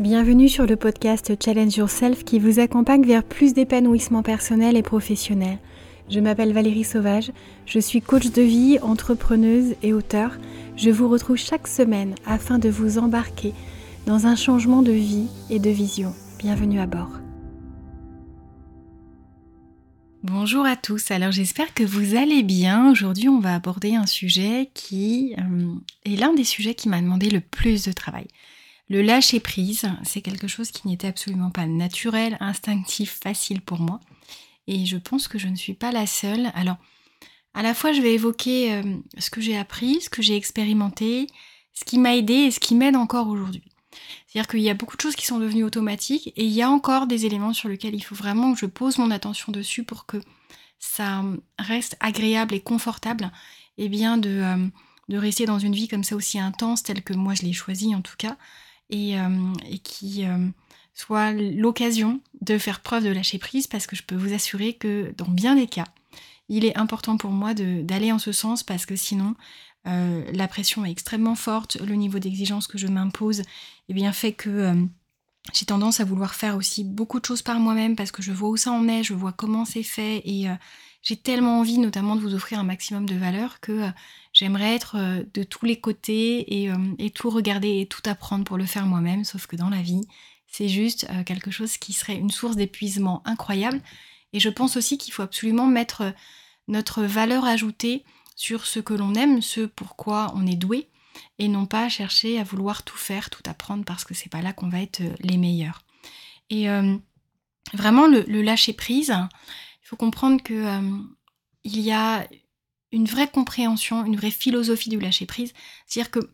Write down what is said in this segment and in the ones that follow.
Bienvenue sur le podcast Challenge Yourself qui vous accompagne vers plus d'épanouissement personnel et professionnel. Je m'appelle Valérie Sauvage, je suis coach de vie, entrepreneuse et auteur. Je vous retrouve chaque semaine afin de vous embarquer dans un changement de vie et de vision. Bienvenue à bord. Bonjour à tous, alors j'espère que vous allez bien. Aujourd'hui on va aborder un sujet qui euh, est l'un des sujets qui m'a demandé le plus de travail. Le lâcher prise, c'est quelque chose qui n'était absolument pas naturel, instinctif, facile pour moi. Et je pense que je ne suis pas la seule. Alors, à la fois, je vais évoquer euh, ce que j'ai appris, ce que j'ai expérimenté, ce qui m'a aidé et ce qui m'aide encore aujourd'hui. C'est-à-dire qu'il y a beaucoup de choses qui sont devenues automatiques et il y a encore des éléments sur lesquels il faut vraiment que je pose mon attention dessus pour que ça reste agréable et confortable et bien de, euh, de rester dans une vie comme ça aussi intense telle que moi je l'ai choisie en tout cas et, euh, qui euh, soit l'occasion de faire preuve de lâcher prise parce que je peux vous assurer que dans bien des cas, il est important pour moi d'aller en ce sens parce que sinon, euh, la pression est extrêmement forte, le niveau d'exigence que je m'impose eh bien fait que j'ai tendance à vouloir faire aussi beaucoup de choses par moi-même parce que je vois où ça en est, je vois comment c'est fait et j'ai tellement envie notamment de vous offrir un maximum de valeur que J'aimerais être euh, de tous les côtés euh, et, tout regarder et tout apprendre pour le faire moi-même, sauf que dans la vie, c'est juste euh, quelque chose qui serait une source d'épuisement incroyable. Et je pense aussi qu'il faut absolument mettre notre valeur ajoutée sur ce que l'on aime, ce pourquoi on est doué, et non pas chercher à vouloir tout faire, tout apprendre, parce que c'est pas là qu'on va être les meilleurs. Et vraiment, le, lâcher prise, il faut comprendre que il y a une vraie compréhension, une vraie philosophie du lâcher prise. C'est-à-dire que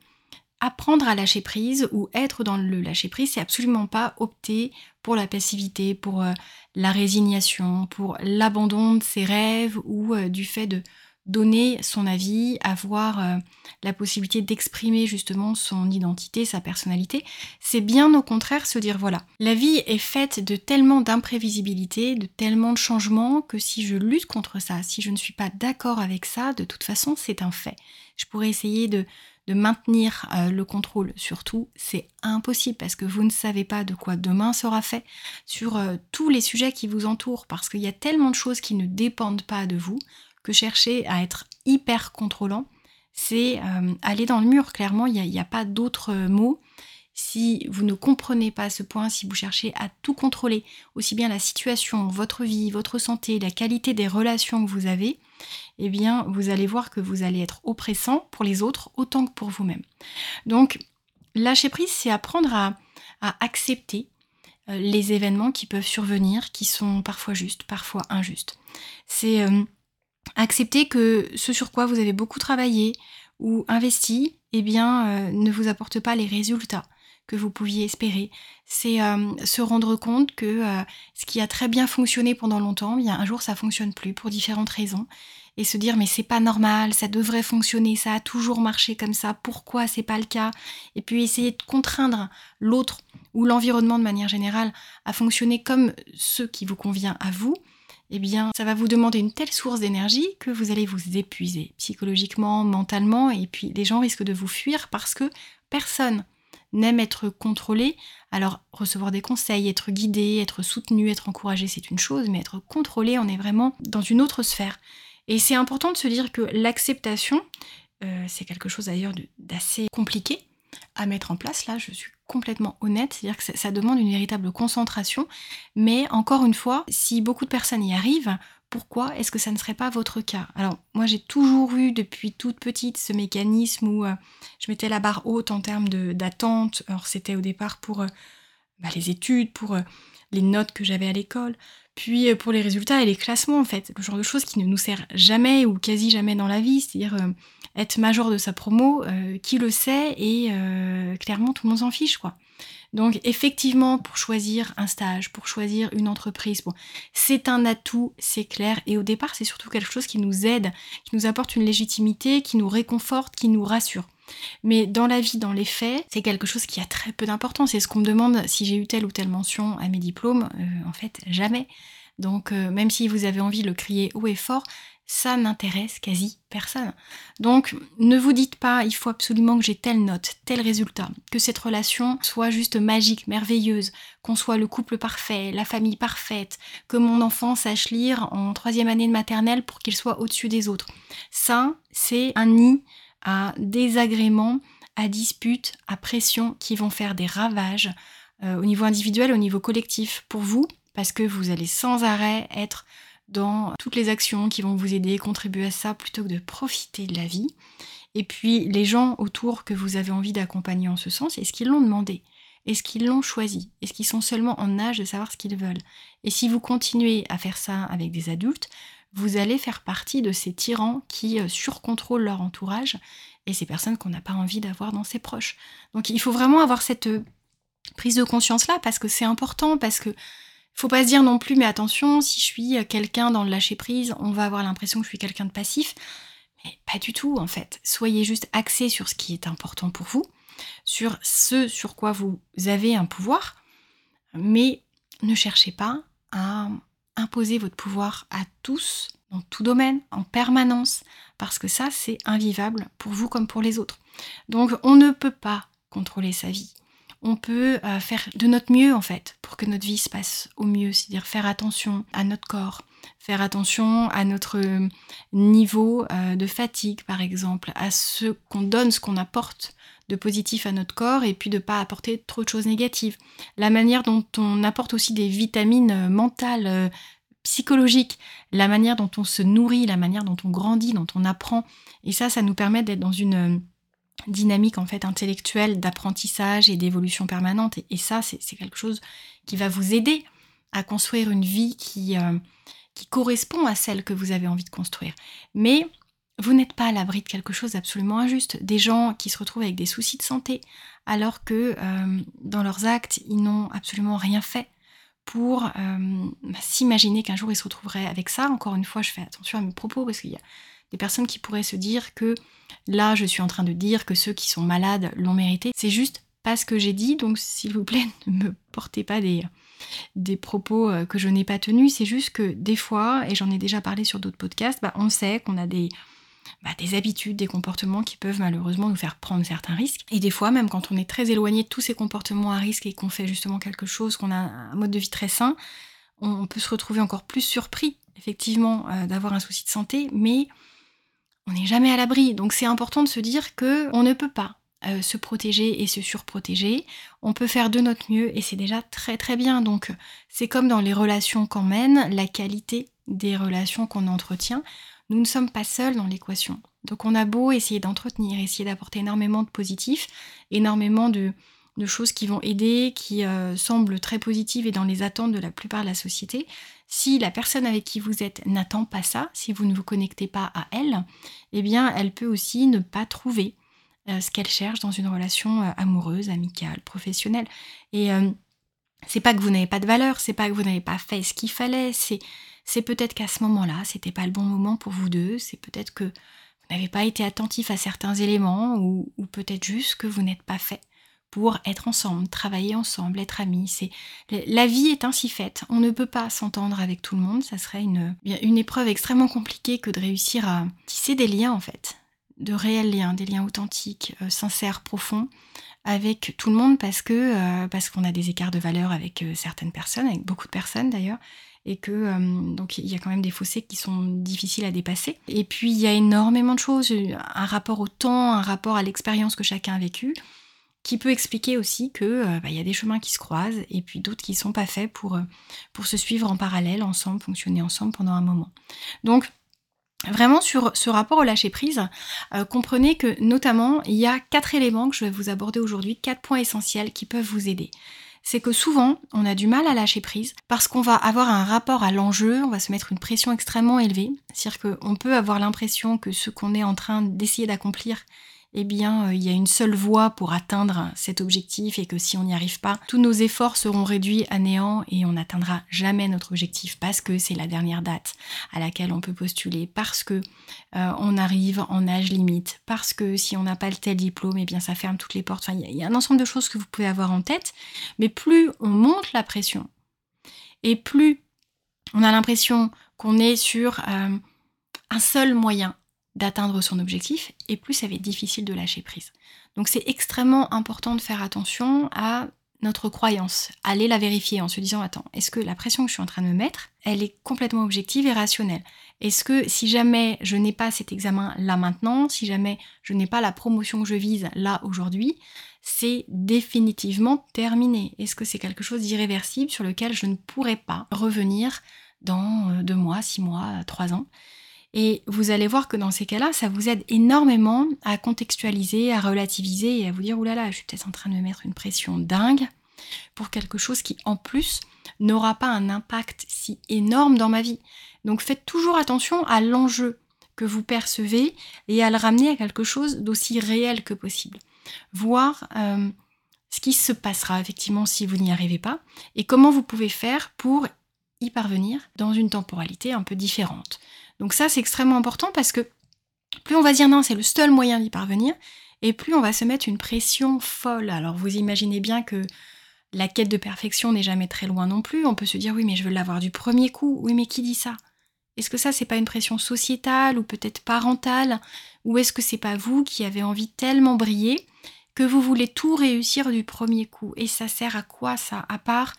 apprendre à lâcher prise ou être dans le lâcher prise, c'est absolument pas opter pour la passivité, pour euh, la résignation, pour l'abandon de ses rêves ou euh, du fait de donner son avis, avoir euh, la possibilité d'exprimer justement son identité, sa personnalité, c'est bien au contraire se dire voilà, la vie est faite de tellement d'imprévisibilité, de tellement de changements que si je lutte contre ça, si je ne suis pas d'accord avec ça, de toute façon c'est un fait. Je pourrais essayer de, maintenir euh, le contrôle. Sur tout, c'est impossible parce que vous ne savez pas de quoi demain sera fait sur euh, tous les sujets qui vous entourent parce qu'il y a tellement de choses qui ne dépendent pas de vous que chercher à être hyper contrôlant, c'est euh, aller dans le mur. Clairement, il n'y a, pas d'autre euh, mot. Si vous ne comprenez pas ce point, si vous cherchez à tout contrôler, aussi bien la situation, votre vie, votre santé, la qualité des relations que vous avez, eh bien, vous allez voir que vous allez être oppressant pour les autres autant que pour vous-même. Donc, lâcher prise, c'est apprendre à, accepter euh, les événements qui peuvent survenir, qui sont parfois justes, parfois injustes. C'est accepter que ce sur quoi vous avez beaucoup travaillé ou investi, eh bien, euh, ne vous apporte pas les résultats que vous pouviez espérer. C'est euh, se rendre compte que euh, ce qui a très bien fonctionné pendant longtemps, bien un jour ça fonctionne plus pour différentes raisons et se dire mais c'est pas normal, ça devrait fonctionner, ça a toujours marché comme ça, pourquoi c'est pas le cas? Et puis essayer de contraindre l'autre ou l'environnement de manière générale à fonctionner comme ce qui vous convient à vous, eh bien, ça va vous demander une telle source d'énergie que vous allez vous épuiser psychologiquement, mentalement, et puis les gens risquent de vous fuir parce que personne n'aime être contrôlé. Alors, recevoir des conseils, être guidé, être soutenu, être encouragé, c'est une chose, mais être contrôlé, on est vraiment dans une autre sphère. Et c'est important de se dire que l'acceptation, euh, c'est quelque chose d'ailleurs d'assez compliqué à mettre en place. Là, je suis complètement honnête, c'est-à-dire que ça, demande une véritable concentration. Mais encore une fois, si beaucoup de personnes y arrivent, pourquoi est-ce que ça ne serait pas votre cas? Alors, moi, j'ai toujours eu depuis toute petite ce mécanisme où euh, je mettais la barre haute en termes d'attente. Alors, c'était au départ pour euh, bah, les études, pour euh, les notes que j'avais à l'école, puis pour les résultats et les classements, en fait. Le genre de choses qui ne nous sert jamais ou quasi jamais dans la vie, c'est-à-dire être major de sa promo, euh, qui le sait et euh, clairement tout le monde s'en fiche quoi. Donc effectivement pour choisir un stage, pour choisir une entreprise, c'est un atout, c'est clair et au départ c'est surtout quelque chose qui nous aide, qui nous apporte une légitimité, qui nous réconforte, qui nous rassure. Mais dans la vie, dans les faits, c'est quelque chose qui a très peu d'importance. C'est ce qu'on me demande si j'ai eu telle ou telle mention à mes diplômes. Euh, en fait, jamais. Donc même si vous avez envie de le crier haut et fort, ça n'intéresse quasi personne. Donc ne vous dites pas il faut absolument que j'ai telle note, tel résultat, que cette relation soit juste magique, merveilleuse, qu'on soit le couple parfait, la famille parfaite, que mon enfant sache lire en troisième année de maternelle pour qu'il soit au-dessus des autres. Ça, c'est un nid à désagréments, à disputes, à pression qui vont faire des ravages euh, au niveau individuel, au niveau collectif pour vous, parce que vous allez sans arrêt être dans toutes les actions qui vont vous aider, contribuer à ça, plutôt que de profiter de la vie. Et puis les gens autour que vous avez envie d'accompagner en ce sens, est-ce qu'ils l'ont demandé? Est-ce qu'ils l'ont choisi? Est-ce qu'ils sont seulement en âge de savoir ce qu'ils veulent? Et si vous continuez à faire ça avec des adultes, vous allez faire partie de ces tyrans qui euh, surcontrôlent leur entourage et ces personnes qu'on n'a pas envie d'avoir dans ses proches. Donc il faut vraiment avoir cette euh, prise de conscience là parce que c'est important, parce que faut pas se dire non plus, mais attention, si je suis quelqu'un dans le lâcher prise, on va avoir l'impression que je suis quelqu'un de passif. Mais pas du tout, en fait. Soyez juste axé sur ce qui est important pour vous, sur ce sur quoi vous avez un pouvoir, mais ne cherchez pas à imposer votre pouvoir à tous, dans tout domaine, en permanence, parce que ça, c'est invivable pour vous comme pour les autres. Donc, on ne peut pas contrôler sa vie on peut euh, faire de notre mieux en fait pour que notre vie se passe au mieux, c'est-à-dire faire attention à notre corps, faire attention à notre euh, niveau euh, de fatigue par exemple, à ce qu'on donne, ce qu'on apporte de positif à notre corps et puis de pas apporter trop de choses négatives. La manière dont on apporte aussi des vitamines mentales, psychologiques, la manière dont on se nourrit, la manière dont on grandit, dont on apprend. Et ça, ça nous permet d'être dans une dynamique en fait intellectuelle d'apprentissage et d'évolution permanente. Et, ça, c'est quelque chose qui va vous aider à construire une vie qui, euh, qui correspond à celle que vous avez envie de construire. Mais vous n'êtes pas à l'abri de quelque chose d'absolument injuste. Des gens qui se retrouvent avec des soucis de santé alors que euh, dans leurs actes, ils n'ont absolument rien fait pour euh, s'imaginer qu'un jour ils se retrouveraient avec ça. Encore une fois, je fais attention à mes propos parce qu'il y a des personnes qui pourraient se dire que là, je suis en train de dire que ceux qui sont malades l'ont mérité. C'est juste pas ce que j'ai dit, donc s'il vous plaît, ne me portez pas des, des propos euh, que je n'ai pas tenus. C'est juste que des fois, et j'en ai déjà parlé sur d'autres podcasts, bah, on sait qu'on a des, bah, des habitudes, des comportements qui peuvent malheureusement nous faire prendre certains risques. Et des fois, même quand on est très éloigné de tous ces comportements à risque et qu'on fait justement quelque chose, qu'on a un mode de vie très sain, on peut se retrouver encore plus surpris, effectivement, euh, d'avoir un souci de santé, mais on n'est jamais à l'abri. Donc c'est important de se dire que on ne peut pas euh, se protéger et se surprotéger. On peut faire de notre mieux et c'est déjà très très bien. Donc c'est comme dans les relations qu'on mène, la qualité des relations qu'on entretient. Nous ne sommes pas seuls dans l'équation. Donc on a beau essayer d'entretenir, essayer d'apporter énormément de positifs, énormément de, choses qui vont aider, qui euh, semblent très positives et dans les attentes de la plupart de la société. Si la personne avec qui vous êtes n'attend pas ça, si vous ne vous connectez pas à elle, eh bien elle peut aussi ne pas trouver euh, ce qu'elle cherche dans une relation euh, amoureuse, amicale, professionnelle. Et c'est pas que vous n'avez pas de valeur, c'est pas que vous n'avez pas fait ce qu'il fallait, c'est c'est peut-être qu'à ce moment-là, c'était pas le bon moment pour vous deux, c'est peut-être que vous n'avez pas été attentif à certains éléments ou, ou peut-être juste que vous n'êtes pas fait pour être ensemble, travailler ensemble, être amis. C'est la vie est ainsi faite. On ne peut pas s'entendre avec tout le monde. Ça serait une, une épreuve extrêmement compliquée que de réussir à tisser des liens en fait, de réels liens, des liens authentiques, euh, sincères, profonds avec tout le monde parce que euh, parce qu'on a des écarts de valeur avec euh, certaines personnes, avec beaucoup de personnes d'ailleurs et que donc il y a quand même des fossés qui sont difficiles à dépasser. Et puis il y a énormément de choses, un rapport au temps, un rapport à l'expérience que chacun a vécu, qui peut expliquer aussi que euh, bah, y a des chemins qui se croisent et puis d'autres qui ne sont pas faits pour, euh, pour se suivre en parallèle, ensemble, fonctionner ensemble pendant un moment. Donc Vraiment sur ce rapport au lâcher prise, euh, comprenez que notamment il y a quatre éléments que je vais vous aborder aujourd'hui, quatre points essentiels qui peuvent vous aider. C'est que souvent on a du mal à lâcher prise parce qu'on va avoir un rapport à l'enjeu, on va se mettre une pression extrêmement élevée, c'est-à-dire qu'on peut avoir l'impression que ce qu'on est en train d'essayer d'accomplir eh bien, euh, il y a une seule voie pour atteindre cet objectif et que si on n'y arrive pas, tous nos efforts seront réduits à néant et on n'atteindra jamais notre objectif parce que c'est la dernière date à laquelle on peut postuler, parce que euh, on arrive en âge limite, parce que si on n'a pas le tel diplôme, eh bien, ça ferme toutes les portes. Il y, a un ensemble de choses que vous pouvez avoir en tête, mais plus on monte la pression et plus on a l'impression qu'on est sur euh, un seul moyen d'atteindre son objectif, et plus ça va être difficile de lâcher prise. Donc c'est extrêmement important de faire attention à notre croyance, aller la vérifier en se disant attends, est-ce que la pression que je suis en train de me mettre, elle est complètement objective et rationnelle? Est-ce que si jamais je n'ai pas cet examen là maintenant, si jamais je n'ai pas la promotion que je vise là aujourd'hui, c'est définitivement terminé? Est-ce que c'est quelque chose d'irréversible sur lequel je ne pourrai pas revenir dans euh, deux mois, six mois, trois ans? Et vous allez voir que dans ces cas-là, ça vous aide énormément à contextualiser, à relativiser et à vous dire, oulala, je suis peut-être en train de me mettre une pression dingue pour quelque chose qui, en plus, n'aura pas un impact si énorme dans ma vie. Donc faites toujours attention à l'enjeu que vous percevez et à le ramener à quelque chose d'aussi réel que possible. Voir euh, ce qui se passera effectivement si vous n'y arrivez pas et comment vous pouvez faire pour y parvenir dans une temporalité un peu différente. Donc ça, c'est extrêmement important parce que plus on va dire non, c'est le seul moyen d'y parvenir, et plus on va se mettre une pression folle. Alors vous imaginez bien que la quête de perfection n'est jamais très loin non plus. On peut se dire oui, mais je veux l'avoir du premier coup. Oui, mais qui dit ça? Est-ce que ça, c'est pas une pression sociétale ou peut-être parentale? Ou est-ce que c'est pas vous qui avez envie tellement briller que vous voulez tout réussir du premier coup? Et ça sert à quoi ça? À part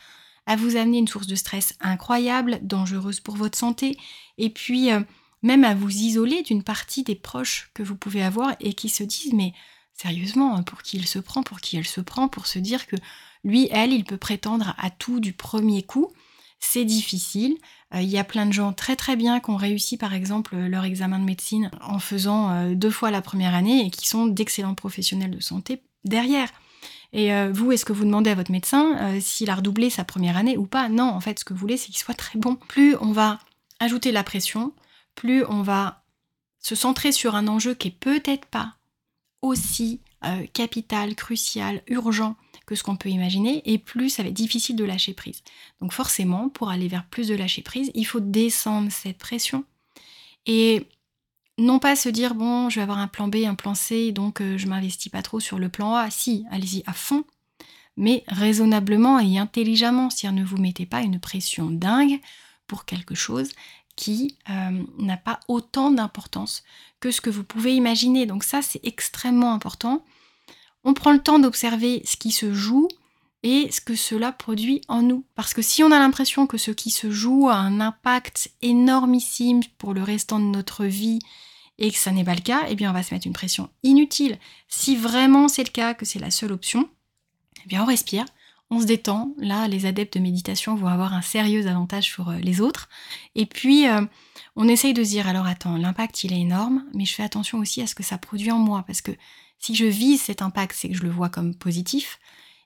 à vous amener une source de stress incroyable, dangereuse pour votre santé, et puis euh, même à vous isoler d'une partie des proches que vous pouvez avoir et qui se disent mais sérieusement, hein, pour qui il se prend, pour qui elle se prend, pour se dire que lui, elle, il peut prétendre à tout du premier coup. C'est difficile. Euh, il y a plein de gens très très bien qui ont réussi par exemple leur examen de médecine en faisant euh, deux fois la première année et qui sont d'excellents professionnels de santé derrière. Et euh, vous, est-ce que vous demandez à votre médecin euh, s'il a redoublé sa première année ou pas? Non, en fait, ce que vous voulez, c'est qu'il soit très bon. Plus on va ajouter la pression, plus on va se centrer sur un enjeu qui est peut-être pas aussi euh, capital, crucial, urgent que ce qu'on peut imaginer, et plus ça va être difficile de lâcher prise. Donc forcément, pour aller vers plus de lâcher prise, il faut descendre cette pression. Et non pas se dire bon, je vais avoir un plan B, un plan C, donc euh, je m'investis pas trop sur le plan A. Si, allez-y à fond, mais raisonnablement et intelligemment. C'est-à-dire ne vous mettez pas une pression dingue pour quelque chose qui euh, n'a pas autant d'importance que ce que vous pouvez imaginer. Donc ça, c'est extrêmement important. On prend le temps d'observer ce qui se joue et ce que cela produit en nous. Parce que si on a l'impression que ce qui se joue a un impact énormissime pour le restant de notre vie et que ça n'est pas le cas, eh bien on va se mettre une pression inutile. Si vraiment c'est le cas, que c'est la seule option, eh bien on respire, on se détend. Là, les adeptes de méditation vont avoir un sérieux avantage sur euh, les autres. Et puis, euh, on essaye de se dire, alors attends, l'impact, il est énorme, mais je fais attention aussi à ce que ça produit en moi. Parce que si je vise cet impact, c'est que je le vois comme positif.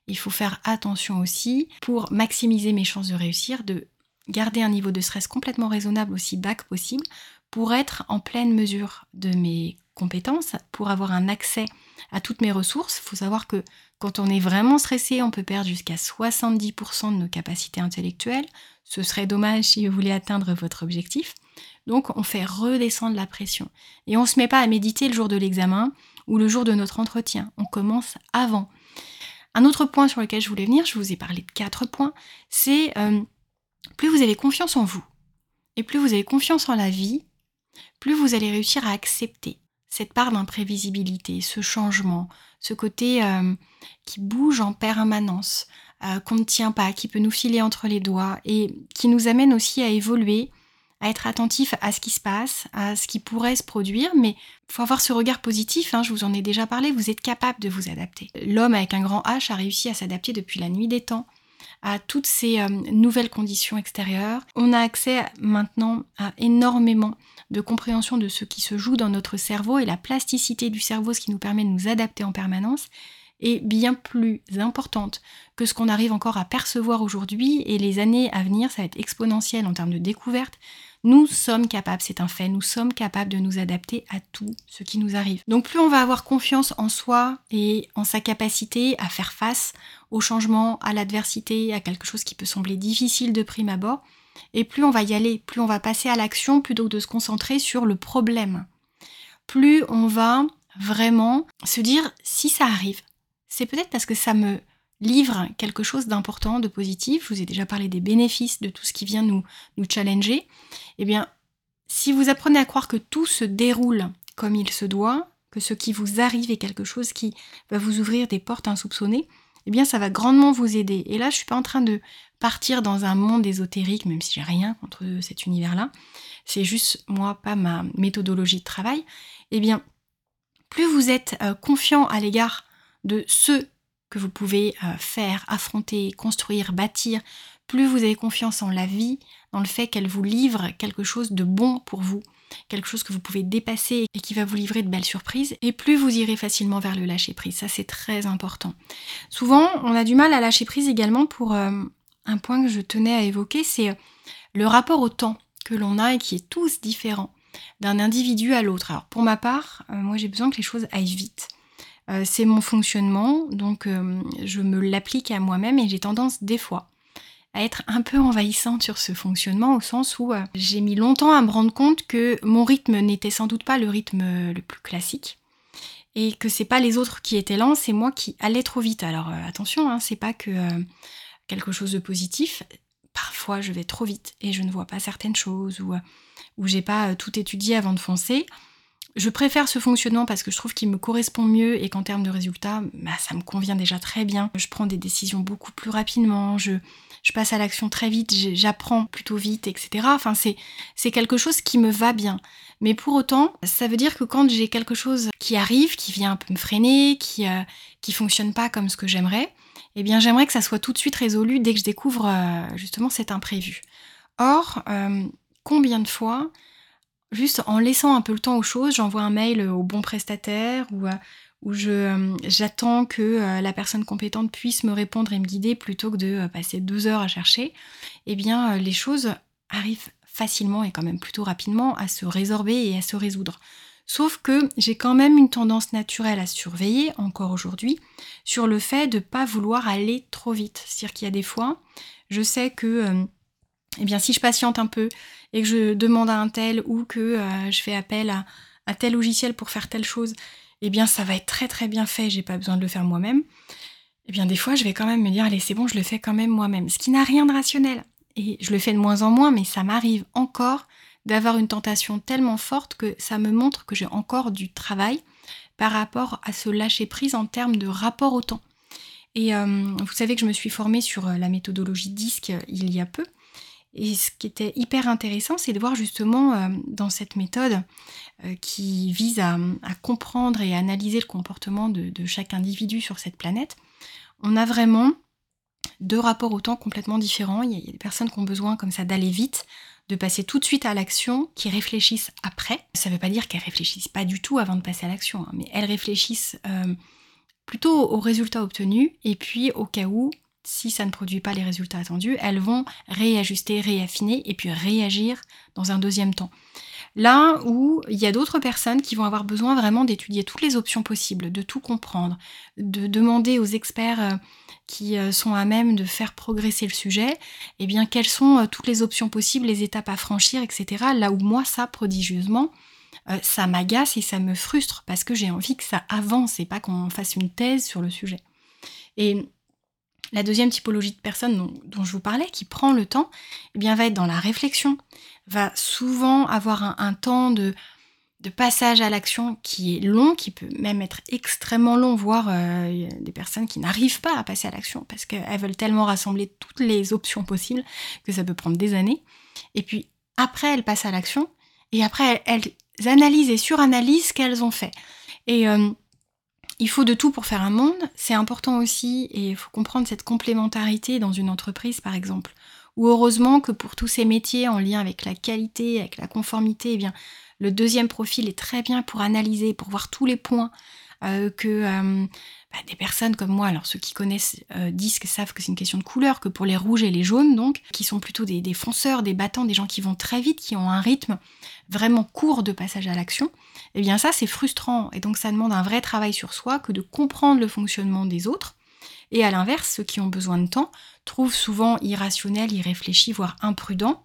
Il faut faire attention aussi, pour maximiser mes chances de réussir, de garder un niveau de stress complètement raisonnable, aussi bas que possible, pour être en pleine mesure de mes compétences, pour avoir un accès à toutes mes ressources. Il faut savoir que quand on est vraiment stressé, on peut perdre jusqu'à 70% de nos capacités intellectuelles. Ce serait dommage si vous voulez atteindre votre objectif. Donc on fait redescendre la pression. Et on ne se met pas à méditer le jour de l'examen ou le jour de notre entretien. On commence avant. Un autre point sur lequel je voulais venir, je vous ai parlé de quatre points, c'est euh, plus vous avez confiance en vous et plus vous avez confiance en la vie, plus vous allez réussir à accepter cette part d'imprévisibilité, ce changement, ce côté euh, qui bouge en permanence, euh, qu'on ne tient pas, qui peut nous filer entre les doigts et qui nous amène aussi à évoluer, à être attentif à ce qui se passe, à ce qui pourrait se produire, mais il faut avoir ce regard positif, hein, je vous en ai déjà parlé, vous êtes capable de vous adapter. L'homme avec un grand H a réussi à s'adapter depuis la nuit des temps à toutes ces euh, nouvelles conditions extérieures. On a accès maintenant à énormément de compréhension de ce qui se joue dans notre cerveau et la plasticité du cerveau, ce qui nous permet de nous adapter en permanence, est bien plus importante que ce qu'on arrive encore à percevoir aujourd'hui et les années à venir, ça va être exponentiel en termes de découverte. Nous sommes capables, c'est un fait, nous sommes capables de nous adapter à tout ce qui nous arrive. Donc plus on va avoir confiance en soi et en sa capacité à faire face au changement, à l'adversité, à quelque chose qui peut sembler difficile de prime abord, et plus on va y aller, plus on va passer à l'action plutôt que de se concentrer sur le problème. Plus on va vraiment se dire si ça arrive, c'est peut-être parce que ça me livre quelque chose d'important, de positif. Je vous ai déjà parlé des bénéfices de tout ce qui vient nous, nous challenger. Eh bien, si vous apprenez à croire que tout se déroule comme il se doit, que ce qui vous arrive est quelque chose qui va vous ouvrir des portes insoupçonnées, eh bien ça va grandement vous aider. Et là, je suis pas en train de partir dans un monde ésotérique, même si j'ai rien contre cet univers-là. C'est juste moi, pas ma méthodologie de travail. Eh bien, plus vous êtes euh, confiant à l'égard de ce vous pouvez euh, faire, affronter, construire, bâtir, plus vous avez confiance en la vie, dans le fait qu'elle vous livre quelque chose de bon pour vous, quelque chose que vous pouvez dépasser et qui va vous livrer de belles surprises, et plus vous irez facilement vers le lâcher prise. Ça, c'est très important. Souvent, on a du mal à lâcher prise également pour euh, un point que je tenais à évoquer, c'est euh, le rapport au temps que l'on a et qui est tous différent d'un individu à l'autre. Alors, pour ma part, moi, j'ai besoin que les choses aillent vite. C'est mon fonctionnement, donc je me l'applique à moi-même et j'ai tendance des fois à être un peu envahissante sur ce fonctionnement au sens où euh, j'ai mis longtemps à me rendre compte que mon rythme n'était sans doute pas le rythme euh, le plus classique et que c'est pas les autres qui étaient lents, c'est moi qui allais trop vite. Alors euh, attention, hein, c'est pas que quelque chose de positif. Parfois, je vais trop vite et je ne vois pas certaines choses ou où j'ai pas tout étudié avant de foncer. Je préfère ce fonctionnement parce que je trouve qu'il me correspond mieux et qu'en termes de résultats, bah, ça me convient déjà très bien. Je prends des décisions beaucoup plus rapidement, je, passe à l'action très vite, j'apprends plutôt vite, etc. Enfin, c'est, c'est quelque chose qui me va bien. Mais pour autant, ça veut dire que quand j'ai quelque chose qui arrive, qui vient un peu me freiner, qui, euh, qui fonctionne pas comme ce que j'aimerais, eh bien, j'aimerais que ça soit tout de suite résolu dès que je découvre euh, justement cet imprévu. Or, euh, combien de fois, juste en laissant un peu le temps aux choses, j'envoie un mail au bon prestataire ou, où je, euh, j'attends que euh, la personne compétente puisse me répondre et me guider plutôt que de euh, passer deux heures à chercher, eh bien les choses arrivent facilement et quand même plutôt rapidement à se résorber et à se résoudre. Sauf que j'ai quand même une tendance naturelle à surveiller, encore aujourd'hui, sur le fait de ne pas vouloir aller trop vite. C'est-à-dire qu'il y a des fois, je sais que eh bien, si je patiente un peu et que je demande à un tel ou que je fais appel à, tel logiciel pour faire telle chose, eh bien ça va être très très bien fait, j'ai pas besoin de le faire moi-même, eh bien des fois je vais quand même me dire allez c'est bon, je le fais quand même moi-même, ce qui n'a rien de rationnel. Et je le fais de moins en moins, mais ça m'arrive encore d'avoir une tentation tellement forte que ça me montre que j'ai encore du travail par rapport à ce lâcher prise en termes de rapport au temps. Et euh, vous savez que je me suis formée sur euh, la méthodologie DISC euh, il y a peu. Et ce qui était hyper intéressant, c'est de voir justement dans cette méthode euh, qui vise à, comprendre et analyser le comportement de, chaque individu sur cette planète, on a vraiment deux rapports au temps complètement différents. Il y a des personnes qui ont besoin comme ça d'aller vite, de passer tout de suite à l'action, qui réfléchissent après. Ça ne veut pas dire qu'elles réfléchissent pas du tout avant de passer à l'action, hein, mais elles réfléchissent euh, plutôt aux résultats obtenus, et puis au cas où, si ça ne produit pas les résultats attendus, elles vont réajuster, réaffiner, et puis réagir dans un deuxième temps. Là où il y a d'autres personnes qui vont avoir besoin vraiment d'étudier toutes les options possibles, de tout comprendre, de demander aux experts euh, qui euh, sont à même de faire progresser le sujet, eh bien quelles sont euh, toutes les options possibles, les étapes à franchir, etc. Là où moi, ça, prodigieusement, ça m'agace et ça me frustre parce que j'ai envie que ça avance et pas qu'on fasse une thèse sur le sujet. Et la deuxième typologie de personne dont, je vous parlais, qui prend le temps, eh va être dans la réflexion, va souvent avoir un, temps de, passage à l'action qui est long, qui peut même être extrêmement long, voire euh, des personnes qui n'arrivent pas à passer à l'action parce qu'elles veulent tellement rassembler toutes les options possibles que ça peut prendre des années. Et puis après, elles passent à l'action et après, elles, analysent et suranalysent ce qu'elles ont fait. Et euh, il faut de tout pour faire un monde. C'est important aussi, et il faut comprendre cette complémentarité dans une entreprise, par exemple. Ou heureusement que pour tous ces métiers en lien avec la qualité, avec la conformité, eh bien, le deuxième profil est très bien pour analyser, pour voir tous les points euh, que euh, bah, des personnes comme moi, alors ceux qui connaissent euh, savent que c'est une question de couleur, que pour les rouges et les jaunes, donc, qui sont plutôt des, fonceurs, des battants, des gens qui vont très vite, qui ont un rythme vraiment court de passage à l'action, eh bien ça c'est frustrant et donc ça demande un vrai travail sur soi que de comprendre le fonctionnement des autres. Et à l'inverse, ceux qui ont besoin de temps trouvent souvent irrationnel, irréfléchi, voire imprudent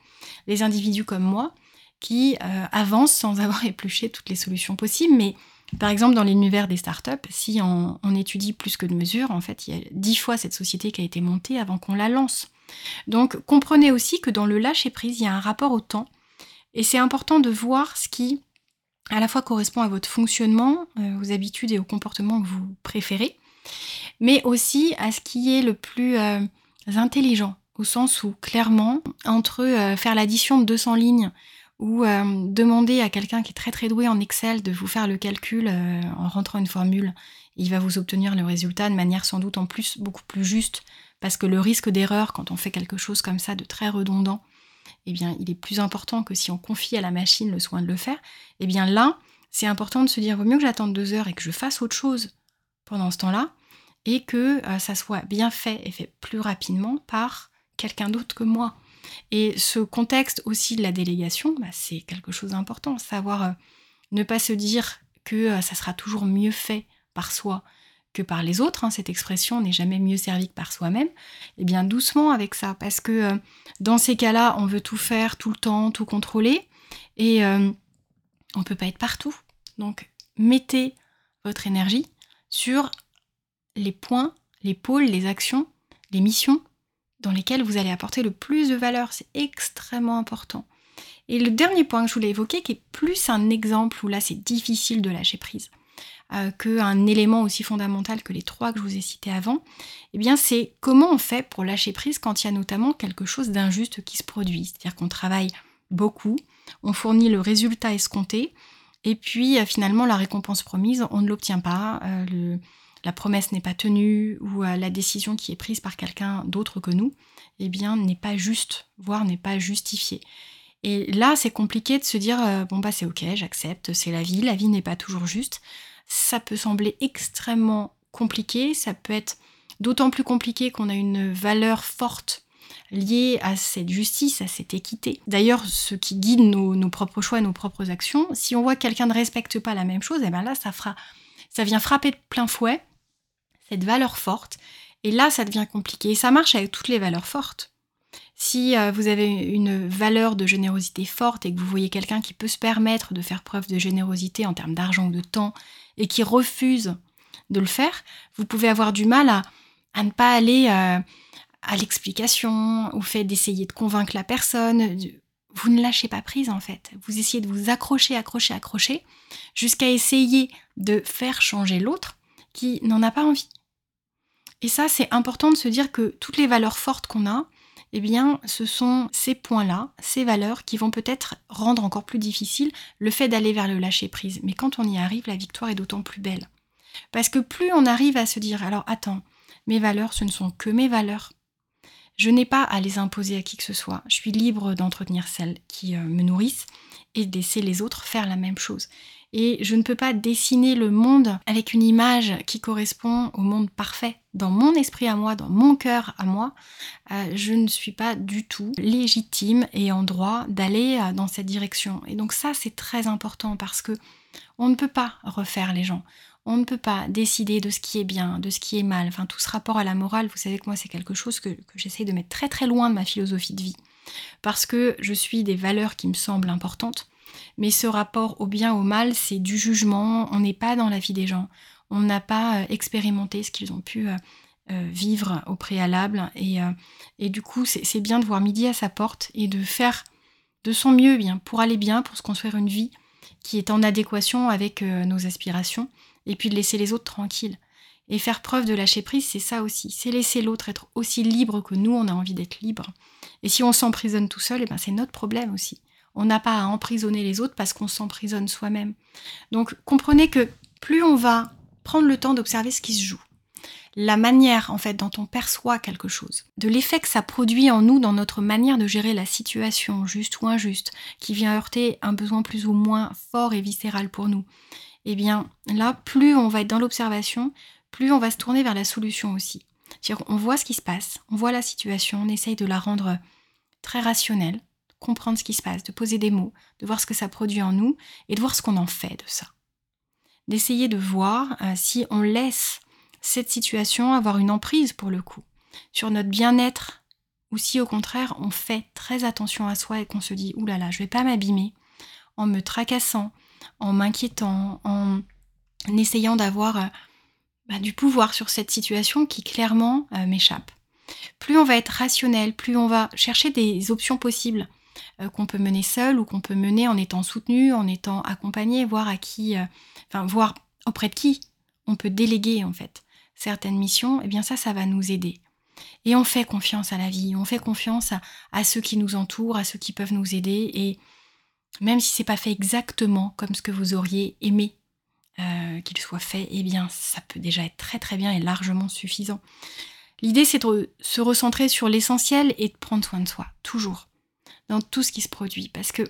les individus comme moi qui avancent sans avoir épluché toutes les solutions possibles, mais par exemple, dans l'univers des startups, si on, étudie plus que de mesures, en fait, il y a dix fois cette société qui a été montée avant qu'on la lance. Donc, comprenez aussi que dans le lâcher prise, il y a un rapport au temps Et c'est important de voir ce qui à la fois correspond à votre fonctionnement, euh, aux habitudes et aux comportements que vous préférez, mais aussi à ce qui est le plus euh, intelligent, au sens où clairement, entre euh, faire l'addition de 200 lignes ou demander à quelqu'un qui est très très doué en Excel de vous faire le calcul en rentrant une formule, il va vous obtenir le résultat de manière sans doute en plus beaucoup plus juste, parce que le risque d'erreur quand on fait quelque chose comme ça de très redondant, eh bien, il est plus important que si on confie à la machine le soin de le faire. Eh bien, là, c'est important de se dire, vaut mieux que j'attende deux heures et que je fasse autre chose pendant ce temps-là, et que euh, ça soit bien fait et fait plus rapidement par quelqu'un d'autre que moi. Et ce contexte aussi de la délégation, bah, c'est quelque chose d'important. Savoir euh, ne pas se dire que euh, ça sera toujours mieux fait par soi, que par les autres, hein, cette expression n'est jamais mieux servie que par soi-même, eh bien doucement avec ça, parce que euh, dans ces cas-là, on veut tout faire tout le temps, tout contrôler, et euh, on ne peut pas être partout. Donc mettez votre énergie sur les points, les pôles, les actions, les missions dans lesquelles vous allez apporter le plus de valeur. C'est extrêmement important. Et le dernier point que je voulais évoquer, qui est plus un exemple où là c'est difficile de lâcher prise, euh, qu'un élément aussi fondamental que les trois que je vous ai cités avant, eh bien c'est comment on fait pour lâcher prise quand il y a notamment quelque chose d'injuste qui se produit. C'est-à-dire qu'on travaille beaucoup, on fournit le résultat escompté, et puis euh, finalement la récompense promise, on ne l'obtient pas, euh, la promesse n'est pas tenue, ou la décision qui est prise par quelqu'un d'autre que nous, eh bien n'est pas juste, voire n'est pas justifiée. Et là, c'est compliqué de se dire bon bah c'est ok, j'accepte, c'est la vie, la vie n'est pas toujours juste ça peut sembler extrêmement compliqué, ça peut être d'autant plus compliqué qu'on a une valeur forte liée à cette justice, à cette équité. D'ailleurs, ce qui guide nos, propres choix, nos propres actions, si on voit que quelqu'un ne respecte pas la même chose, et eh bien là, ça, vient frapper de plein fouet cette valeur forte, et là, ça devient compliqué. Et ça marche avec toutes les valeurs fortes. Si euh, vous avez une valeur de générosité forte et que vous voyez quelqu'un qui peut se permettre de faire preuve de générosité en termes d'argent ou de temps et qui refuse de le faire, vous pouvez avoir du mal à, ne pas aller euh, à l'explication, au fait d'essayer de convaincre la personne. Vous ne lâchez pas prise en fait. Vous essayez de vous accrocher, accrocher, accrocher, jusqu'à essayer de faire changer l'autre qui n'en a pas envie. Et ça, c'est important de se dire que toutes les valeurs fortes qu'on a, eh bien, ce sont ces points-là, ces valeurs qui vont peut-être rendre encore plus difficile le fait d'aller vers le lâcher-prise. Mais quand on y arrive, la victoire est d'autant plus belle. Parce que plus on arrive à se dire, alors attends, mes valeurs, ce ne sont que mes valeurs. Je n'ai pas à les imposer à qui que ce soit. Je suis libre d'entretenir celles qui euh, me nourrissent et de laisser les autres faire la même chose. Et je ne peux pas dessiner le monde avec une image qui correspond au monde parfait. Dans mon esprit à moi, dans mon cœur à moi, euh, je ne suis pas du tout légitime et en droit d'aller euh, dans cette direction. Et donc ça, c'est très important parce que on ne peut pas refaire les gens. On ne peut pas décider de ce qui est bien, de ce qui est mal. Enfin, tout ce rapport à la morale, vous savez que moi, c'est quelque chose que, que j'essaie de mettre très très loin de ma philosophie de vie. Parce que je suis des valeurs qui me semblent importantes mais ce rapport au bien, au mal, c'est du jugement. On n'est pas dans la vie des gens. On n'a pas euh, expérimenté ce qu'ils ont pu euh, euh, vivre au préalable. Et, du coup, c'est bien de voir midi à sa porte et de faire de son mieux bien pour aller bien, pour se construire une vie qui est en adéquation avec nos aspirations, et puis de laisser les autres tranquilles. Et faire preuve de lâcher prise, c'est ça aussi. C'est laisser l'autre être aussi libre que nous, on a envie d'être libre. Et si on s'emprisonne tout seul, eh ben c'est notre problème aussi. On n'a pas à emprisonner les autres parce qu'on s'emprisonne soi-même. Donc comprenez que plus on va prendre le temps d'observer ce qui se joue, la manière en fait dont on perçoit quelque chose, de l'effet que ça produit en nous dans notre manière de gérer la situation, juste ou injuste, qui vient heurter un besoin plus ou moins fort et viscéral pour nous, eh bien là, plus on va être dans l'observation, plus on va se tourner vers la solution aussi. On voit ce qui se passe, on voit la situation, on essaye de la rendre très rationnelle, comprendre ce qui se passe, de poser des mots, de voir ce que ça produit en nous et de voir ce qu'on en fait de ça. D'essayer de voir euh, si on laisse cette situation avoir une emprise pour le coup sur notre bien-être ou si au contraire on fait très attention à soi et qu'on se dit oulala, là là, je vais pas m'abîmer en me tracassant, en m'inquiétant, en essayant d'avoir euh, bah, du pouvoir sur cette situation qui clairement euh, m'échappe. Plus on va être rationnel, plus on va chercher des options possibles qu'on peut mener seul ou qu'on peut mener en étant soutenu, en étant accompagné, voir à qui, enfin voir auprès de qui on peut déléguer en fait certaines missions, eh bien ça, ça va nous aider. Et on fait confiance à la vie, on fait confiance à, ceux qui nous entourent, à ceux qui peuvent nous aider. Et même si c'est pas fait exactement comme ce que vous auriez aimé euh, qu'il soit fait, eh bien ça peut déjà être très très bien et largement suffisant. L'idée c'est de se recentrer sur l'essentiel et de prendre soin de soi, toujours, dans tout ce qui se produit. Parce que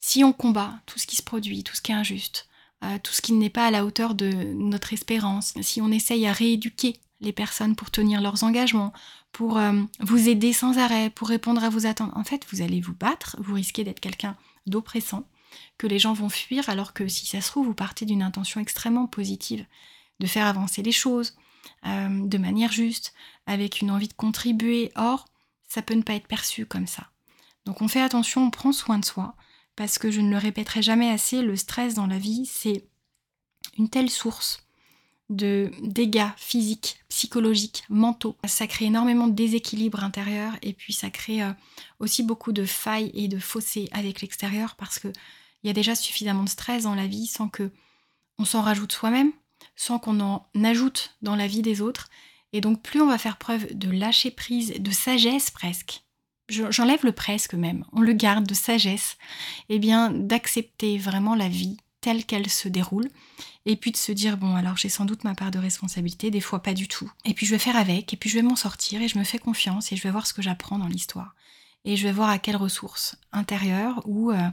si on combat tout ce qui se produit, tout ce qui est injuste, euh, tout ce qui n'est pas à la hauteur de notre espérance, si on essaye à rééduquer les personnes pour tenir leurs engagements, pour euh, vous aider sans arrêt, pour répondre à vos attentes. En fait, vous allez vous battre, vous risquez d'être quelqu'un d'oppressant, que les gens vont fuir, alors que si ça se trouve, vous partez d'une intention extrêmement positive, de faire avancer les choses euh, de manière juste, avec une envie de contribuer. Or, ça peut ne pas être perçu comme ça. Donc on fait attention, on prend soin de soi, parce que je ne le répéterai jamais assez, le stress dans la vie, c'est une telle source de dégâts physiques, psychologiques, mentaux. Ça crée énormément de déséquilibre intérieur et puis ça crée euh, aussi beaucoup de failles et de fossés avec l'extérieur parce que il y a déjà suffisamment de stress dans la vie sans que on s'en rajoute soi-même, sans qu'on en ajoute dans la vie des autres. Et donc plus on va faire preuve de lâcher prise, de sagesse presque, j'enlève le presque même, on le garde de sagesse, eh bien d'accepter vraiment la vie telle qu'elle se déroule, et puis de se dire, bon, alors j'ai sans doute ma part de responsabilité, des fois pas du tout, et puis je vais faire avec, et puis je vais m'en sortir, et je me fais confiance, et je vais voir ce que j'apprends dans l'histoire, et je vais voir à quelles ressources intérieures, ou euh,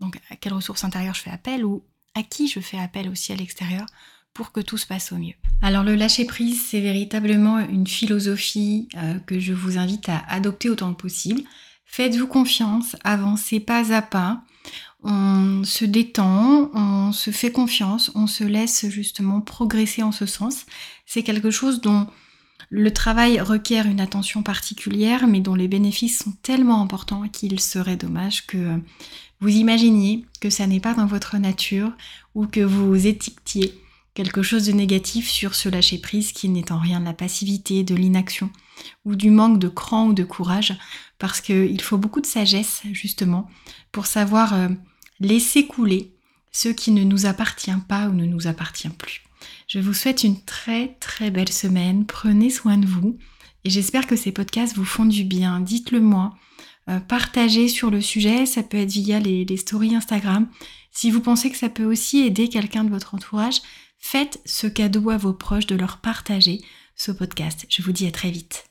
donc à quelles ressources intérieures je fais appel, ou à qui je fais appel aussi à l'extérieur, pour que tout se passe au mieux. Alors le lâcher-prise, c'est véritablement une philosophie euh, que je vous invite à adopter autant que possible. Faites-vous confiance, avancez pas à pas on se détend, on se fait confiance, on se laisse justement progresser en ce sens. C'est quelque chose dont le travail requiert une attention particulière, mais dont les bénéfices sont tellement importants qu'il serait dommage que vous imaginiez que ça n'est pas dans votre nature ou que vous étiquetiez quelque chose de négatif sur ce lâcher prise qui n'est en rien de la passivité, de l'inaction ou du manque de cran ou de courage, parce qu'il faut beaucoup de sagesse justement pour savoir euh, laisser couler ce qui ne nous appartient pas ou ne nous appartient plus. Je vous souhaite une très très belle semaine, prenez soin de vous et j'espère que ces podcasts vous font du bien. Dites-le moi, euh, partagez sur le sujet, ça peut être via les stories Instagram. Si vous pensez que ça peut aussi aider quelqu'un de votre entourage, faites ce cadeau à vos proches de leur partager ce podcast. Je vous dis à très vite.